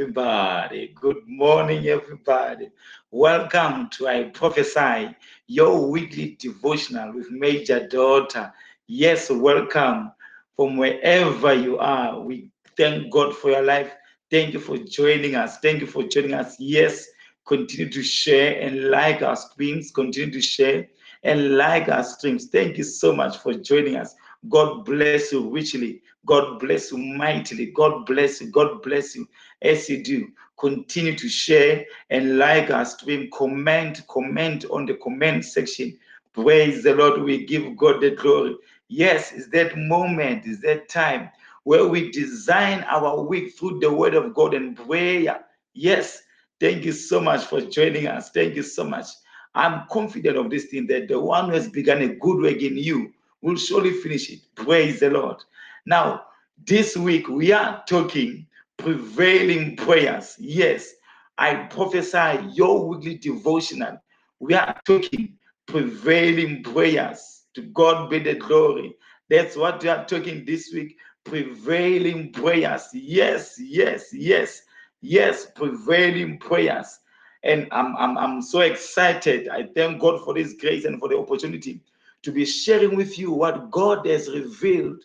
everybody. Good morning, everybody. Welcome to I Prophesy, your weekly devotional with Major Daughter. Yes, welcome from wherever you are. We thank God for your life. Thank you for joining us. Thank you for joining us. Yes, continue to share and like our streams. Continue to share and like our streams. Thank you so much for joining us. God bless you richly. God bless you mightily. God bless you. God bless you as you do. Continue to share and like our stream. Comment, comment on the comment section. Praise the Lord. We give God the glory. Yes, it's that moment, it's that time where we design our week through the word of God and prayer. Yes, thank you so much for joining us. Thank you so much. I'm confident of this thing that the one who has begun a good work in you will surely finish it. Praise the Lord. Now, this week we are talking prevailing prayers. Yes, I prophesy your weekly devotional. We are talking prevailing prayers. To God be the glory. That's what we are talking this week. Prevailing prayers. Yes, yes, yes, yes, prevailing prayers. And I'm, I'm, I'm so excited. I thank God for this grace and for the opportunity to be sharing with you what God has revealed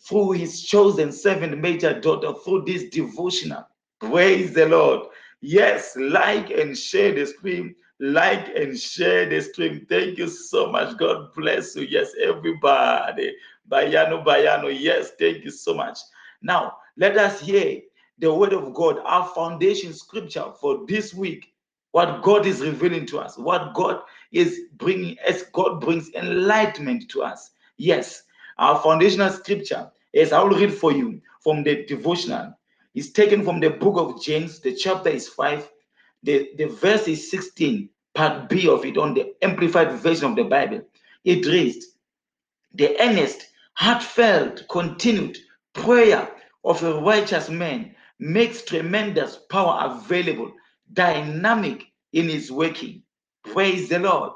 through his chosen servant, Major Daughter, through this devotional. Praise the Lord. Yes, like and share the stream. Like and share the stream. Thank you so much. God bless you. Yes, everybody. Bayano, Bayano. Yes, thank you so much. Now, let us hear the word of God, our foundation scripture for this week. What God is revealing to us, what God is bringing as God brings enlightenment to us. Yes, our foundational scripture, as I will read for you from the devotional, is taken from the book of James. The chapter is 5, the, the verse is 16, part B of it on the amplified version of the Bible. It reads, The earnest, heartfelt, continued prayer of a righteous man makes tremendous power available, dynamic in its working. Praise the Lord.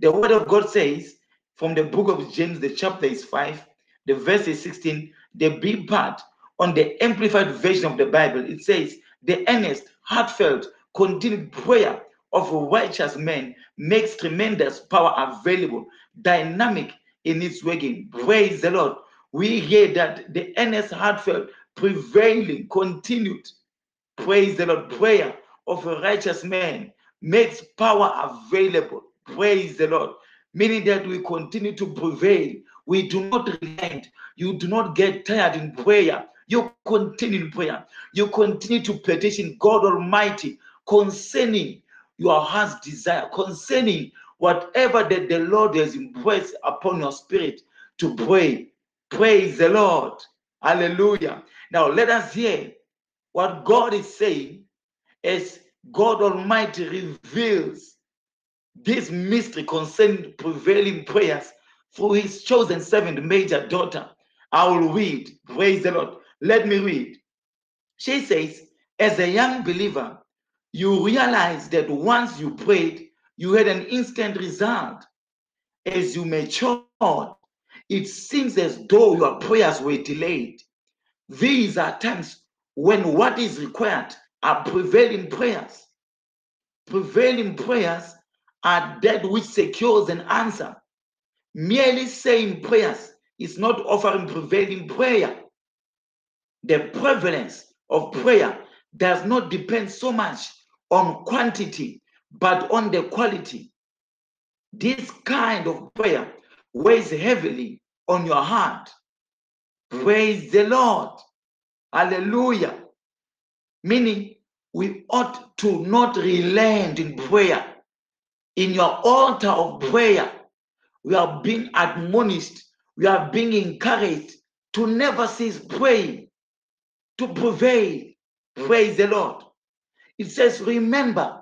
The word of God says from the book of James, the chapter is 5, the verse is 16, the B part on the amplified version of the Bible, it says, The earnest, heartfelt, continued prayer of a righteous man makes tremendous power available, dynamic in its working. Praise the Lord. We hear that the earnest, heartfelt, prevailing, continued, praise the Lord, prayer of a righteous man makes power available. Praise the Lord. Meaning that we continue to prevail. We do not relent. You do not get tired in prayer. You continue in prayer. You continue to petition God Almighty concerning your heart's desire, concerning whatever that the Lord has impressed upon your spirit to pray. Praise the Lord. Hallelujah. Now let us hear what God is saying as God Almighty reveals this mystery concerning prevailing prayers through his chosen servant, major daughter. I will read. Praise the Lord. Let me read. She says, as a young believer, you realize that once you prayed, you had an instant result. As you matured, it seems as though your prayers were delayed. These are times when what is required are prevailing prayers. Prevailing prayers are that which secures an answer. Merely saying prayers is not offering prevailing prayer. The prevalence of prayer does not depend so much on quantity, but on the quality. This kind of prayer weighs heavily on your heart. Praise the Lord. Hallelujah. Meaning, we ought to not relent in prayer. In your altar of prayer, we are being admonished, we are being encouraged to never cease praying, to prevail. Mm. Praise the Lord. It says, remember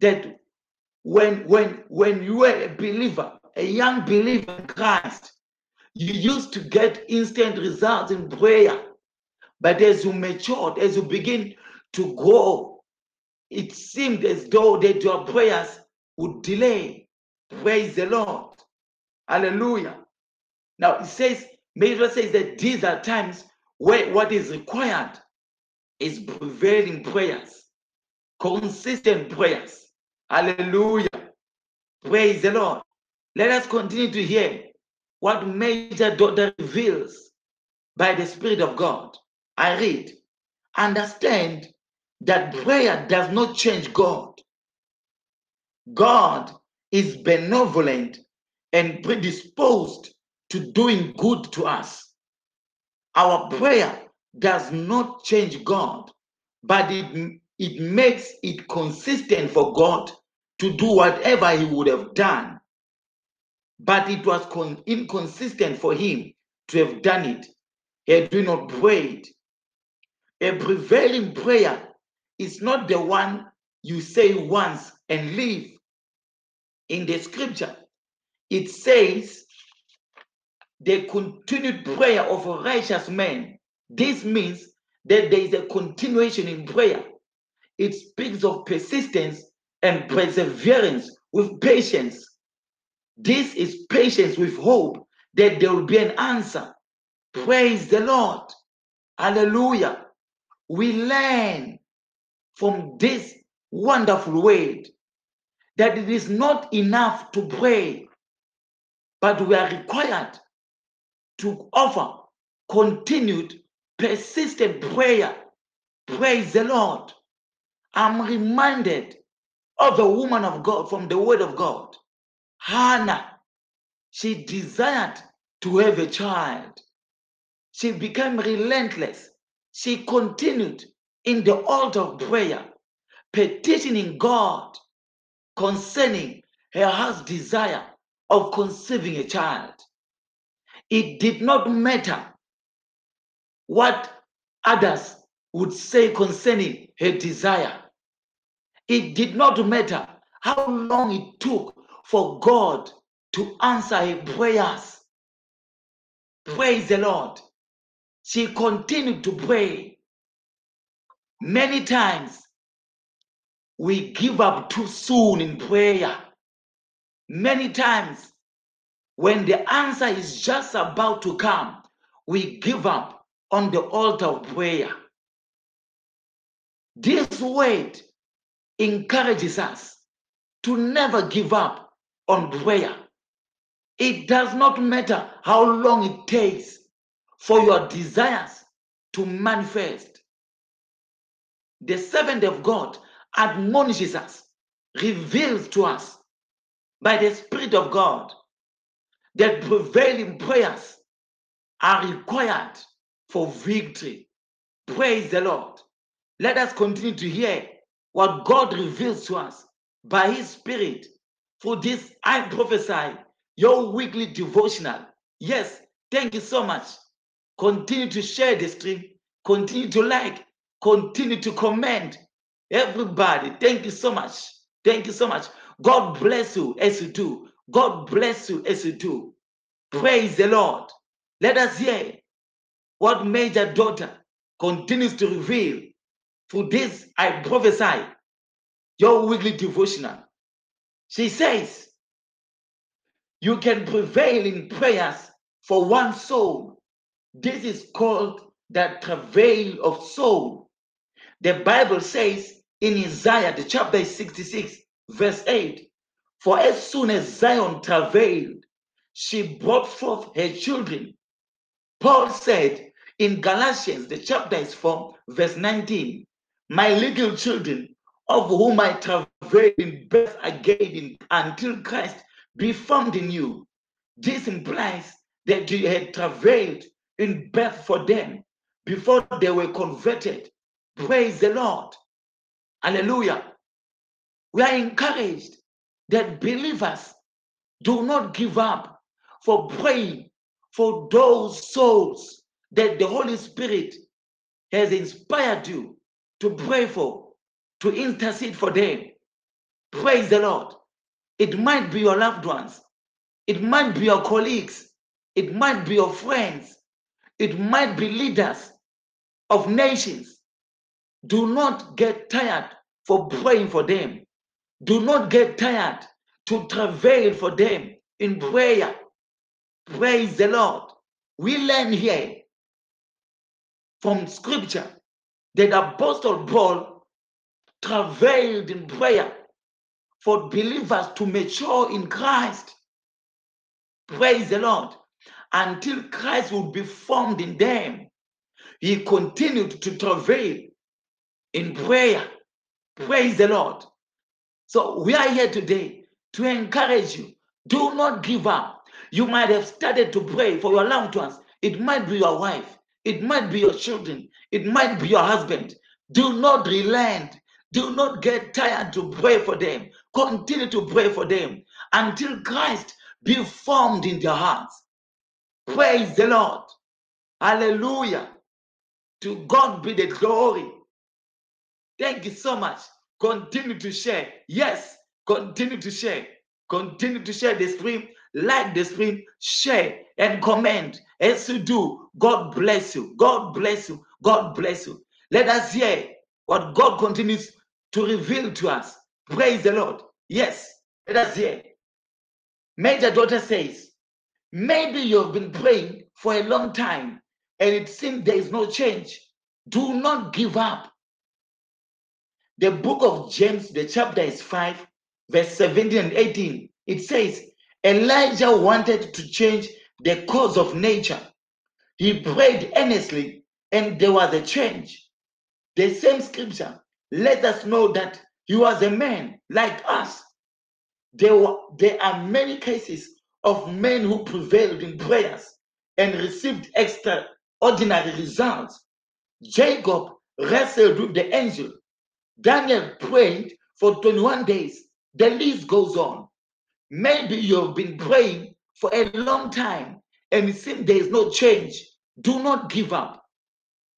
that when when when you were a believer, a young believer in Christ, you used to get instant results in prayer. But as you matured, as you begin to grow, it seemed as though that your prayers would delay. Praise the Lord. Hallelujah. Now it says, Major says that these are times where what is required is prevailing prayers, consistent prayers. Hallelujah. Praise the Lord. Let us continue to hear what Major Daughter reveals by the Spirit of God. I read, understand that prayer does not change God. God is benevolent and predisposed to doing good to us. Our prayer does not change God, but it, it makes it consistent for God to do whatever He would have done. But it was con- inconsistent for Him to have done it had we not prayed. A prevailing prayer is not the one you say once and leave. In the scripture, it says the continued prayer of a righteous man. This means that there is a continuation in prayer. It speaks of persistence and perseverance with patience. This is patience with hope that there will be an answer. Praise the Lord. Hallelujah. We learn from this wonderful word that it is not enough to pray, but we are required to offer continued, persistent prayer. Praise the Lord. I'm reminded of the woman of God from the Word of God, Hannah. She desired to have a child. She became relentless. She continued in the altar of prayer, petitioning God concerning her heart's desire of conceiving a child. It did not matter what others would say concerning her desire. It did not matter how long it took for God to answer her prayers. Hmm. Praise the Lord. She continued to pray. Many times we give up too soon in prayer. Many times when the answer is just about to come, we give up on the altar of prayer. This word encourages us to never give up on prayer. It does not matter how long it takes for your desires to manifest. The servant of God admonishes us, reveals to us by the Spirit of God that prevailing prayers are required for victory. Praise the Lord. Let us continue to hear what God reveals to us by His Spirit. For this, I prophesy your weekly devotional. Yes, thank you so much. Continue to share the stream, continue to like, continue to comment. Everybody, thank you so much. Thank you so much. God bless you as you do. God bless you as you do. Praise the Lord. Let us hear what Major Daughter continues to reveal. For this, I prophesy your weekly devotional. She says, You can prevail in prayers for one soul. This is called the travail of soul. The Bible says in Isaiah, the chapter 66, verse 8, For as soon as Zion travailed, she brought forth her children. Paul said in Galatians, the chapter is from verse 19, My little children, of whom I travail in birth again until Christ be formed in you. This implies that you had travailed in birth for them before they were converted. Praise the Lord. Hallelujah. We are encouraged that believers do not give up for praying for those souls that the Holy Spirit has inspired you to pray for, to intercede for them. Praise the Lord. It might be your loved ones, it might be your colleagues, it might be your friends, it might be leaders of nations. Do not get tired for praying for them. Do not get tired to travail for them in prayer. Praise the Lord. We learn here from scripture that Apostle Paul travailed in prayer for believers to mature in Christ. Praise the Lord. Until Christ would be formed in them. He continued to travail in prayer. Praise the Lord. So we are here today to encourage you. Do not give up. You might have started to pray for your loved ones. It might be your wife. It might be your children. It might be your husband. Do not relent. Do not get tired to pray for them. Continue to pray for them until Christ be formed in their hearts. Praise the Lord. Hallelujah. To God be the glory. Thank you so much. Continue to share. Yes, continue to share. Continue to share the stream, like the stream, share and comment. As you do, God bless you. God bless you. God bless you. Let us hear what God continues to reveal to us. Praise the Lord. Yes, let us hear. Major daughter says, maybe you've been praying for a long time and it seems there is no change. Do not give up. The book of James, the chapter is 5, verse 17 and 18. It says, Elijah wanted to change the course of nature. He prayed earnestly, and there was a change. The same scripture let us know that he was a man like us. There, were, there are many cases of men who prevailed in prayers and received extraordinary results. Jacob wrestled with the angel Daniel prayed for 21 days. The list goes on. Maybe you've been praying for a long time and it seems there is no change. Do not give up.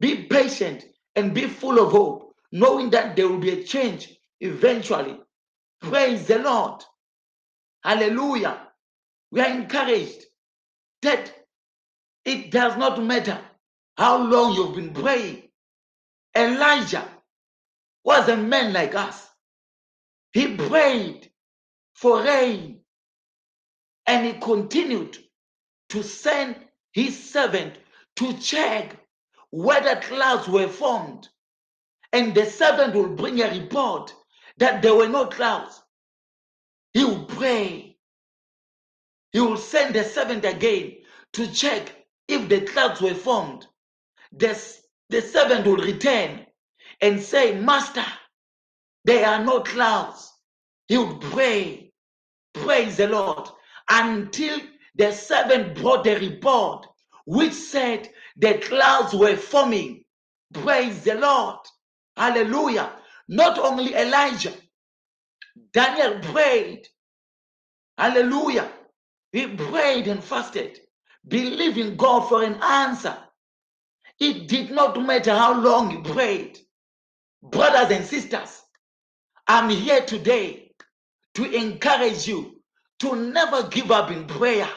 Be patient and be full of hope, knowing that there will be a change eventually. Praise the Lord. Hallelujah. We are encouraged that it does not matter how long you've been praying. Elijah was a man like us. He prayed for rain and he continued to send his servant to check whether clouds were formed. And the servant will bring a report that there were no clouds. He will pray. He will send the servant again to check if the clouds were formed. The, the servant will return and say, Master, there are no clouds. He would pray, praise the Lord, until the servant brought the report which said the clouds were forming. Praise the Lord. Hallelujah. Not only Elijah, Daniel prayed. Hallelujah. He prayed and fasted, believing God for an answer. It did not matter how long he prayed. Brothers and sisters, I'm here today to encourage you to never give up in prayer.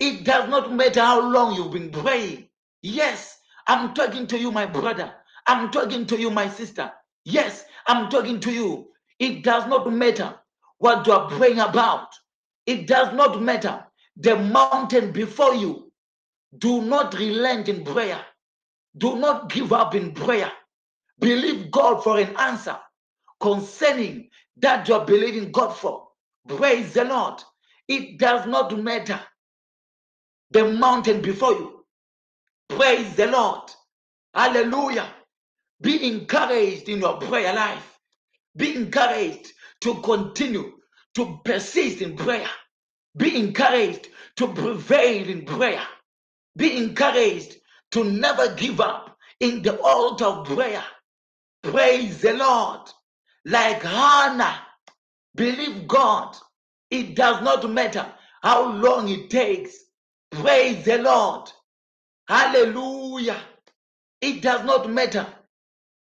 It does not matter how long you've been praying. Yes, I'm talking to you, my brother. I'm talking to you, my sister. Yes, I'm talking to you. It does not matter what you are praying about. It does not matter the mountain before you. Do not relent in prayer. Do not give up in prayer. Believe God for an answer concerning that you're believing God for. Praise the Lord. It does not matter the mountain before you. Praise the Lord. Hallelujah. Be encouraged in your prayer life. Be encouraged to continue to persist in prayer. Be encouraged to prevail in prayer. Be encouraged to never give up in the altar of prayer. Praise the Lord. Like Hannah, believe God. It does not matter how long it takes. Praise the Lord. Hallelujah. It does not matter.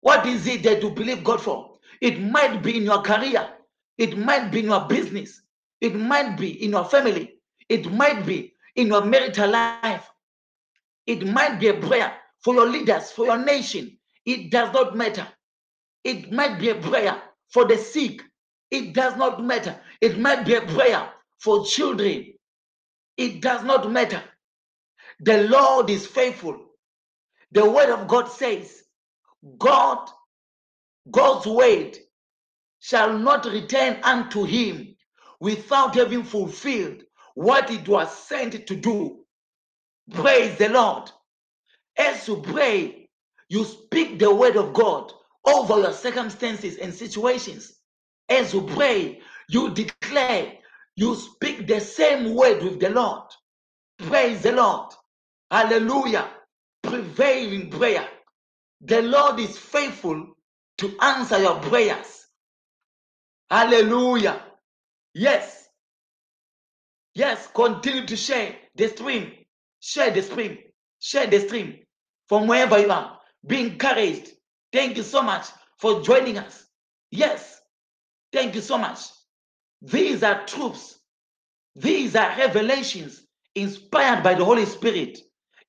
What is it that you believe God for? It might be in your career. It might be in your business. It might be in your family. It might be in your marital life. It might be a prayer for your leaders, for your nation. It does not matter. It might be a prayer for the sick. It does not matter. It might be a prayer for children. It does not matter. The Lord is faithful. The word of God says, God, God's word shall not return unto him without having fulfilled what it was sent to do. Praise the Lord. As you pray, you speak the word of God over your circumstances and situations. As you pray, you declare, you speak the same word with the Lord. Praise the Lord. Hallelujah. Prevail in prayer. The Lord is faithful to answer your prayers. Hallelujah. Yes. Yes. Continue to share the stream. Share the stream. Share the stream from wherever you are. Be encouraged. Thank you so much for joining us. Yes. Thank you so much. These are truths. These are revelations inspired by the Holy Spirit,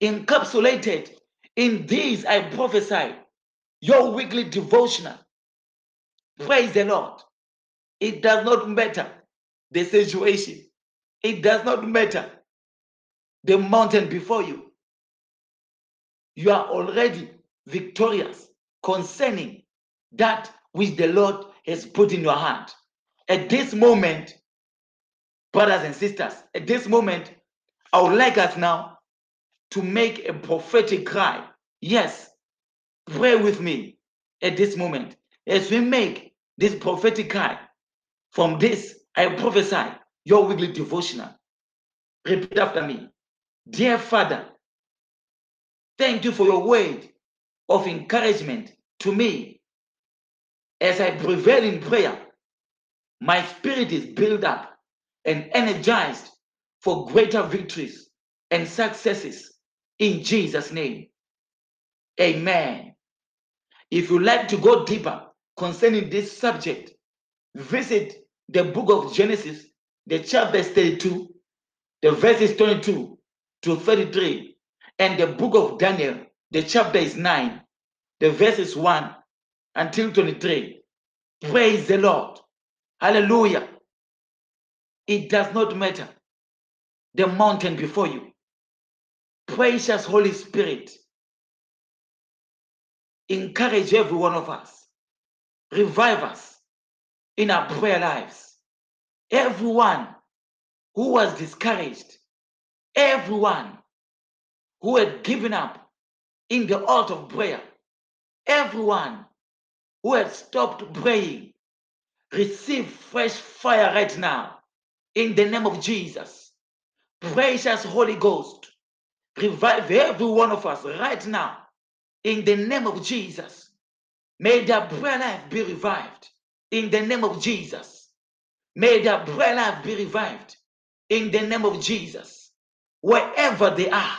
encapsulated in these I prophesy, your weekly devotional. Praise the Lord. It does not matter the situation, it does not matter the mountain before you. You are already victorious concerning that which the Lord has put in your heart. At this moment, brothers and sisters, at this moment, I would like us now to make a prophetic cry. Yes, pray with me at this moment as we make this prophetic cry. From this, I prophesy your weekly devotional. Repeat after me. Dear Father, thank you for your word of encouragement to me as I prevail in prayer. My spirit is built up and energized for greater victories and successes in Jesus' name. Amen. If you like to go deeper concerning this subject, visit the book of Genesis, the chapter 32, the verses 22 to 33, and the book of Daniel, the chapter is 9, the verses 1 until 23. Hmm. Praise the Lord. Hallelujah. It does not matter the mountain before you. Precious Holy Spirit, encourage every one of us, revive us in our prayer lives. Everyone who was discouraged, everyone who had given up in the art of prayer, everyone who had stopped praying, receive fresh fire right now in the name of Jesus. Precious Holy Ghost, revive every one of us right now in the name of Jesus. May their prayer life be revived in the name of Jesus. May their prayer life be revived in the name of Jesus. Wherever they are,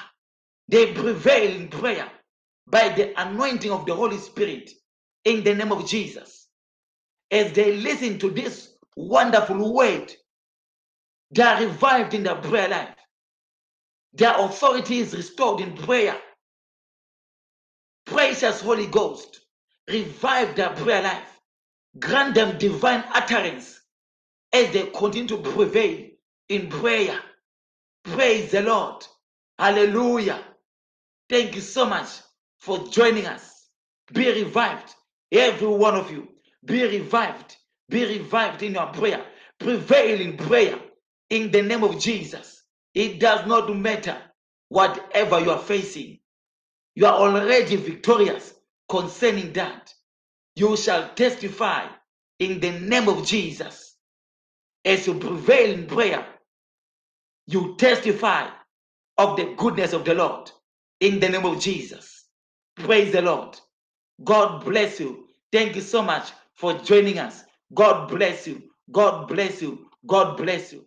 they prevail in prayer by the anointing of the Holy Spirit in the name of Jesus. As they listen to this wonderful word, they are revived in their prayer life. Their authority is restored in prayer. Precious Holy Ghost, revive their prayer life. Grant them divine utterance as they continue to prevail in prayer. Praise the Lord. Hallelujah. Thank you so much for joining us. Be revived, every one of you. Be revived. Be revived in your prayer. Prevail in prayer in the name of Jesus. It does not matter whatever you are facing. You are already victorious concerning that. You shall testify in the name of Jesus. As you prevail in prayer, you testify of the goodness of the Lord in the name of Jesus. Praise the Lord. God bless you. Thank you so much for joining us. God bless you. God bless you. God bless you.